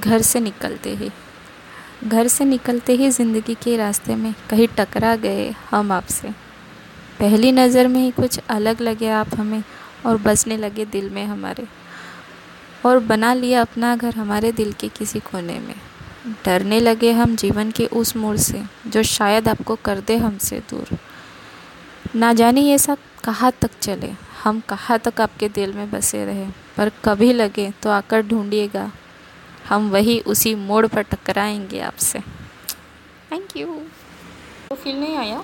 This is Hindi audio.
घर से निकलते ही। घर से निकलते ही ज़िंदगी के रास्ते में कहीं टकरा गए हम आपसे। पहली नज़र में ही कुछ अलग लगे आप हमें और बसने लगे दिल में हमारे। और बना लिया अपना घर हमारे दिल के किसी कोने में। डरने लगे हम जीवन के उस मोड़ से, जो शायद आपको कर दे हमसे दूर। ना जाने ये सब कहाँ तक चले। हम कहाँ तक आपके दिल में बसे रहे। पर कभी लगे तो आकर ढूंढिएगा। हम वही उसी मोड़ पर टकराएँगे आपसे। थैंक यू तो फील नहीं आया?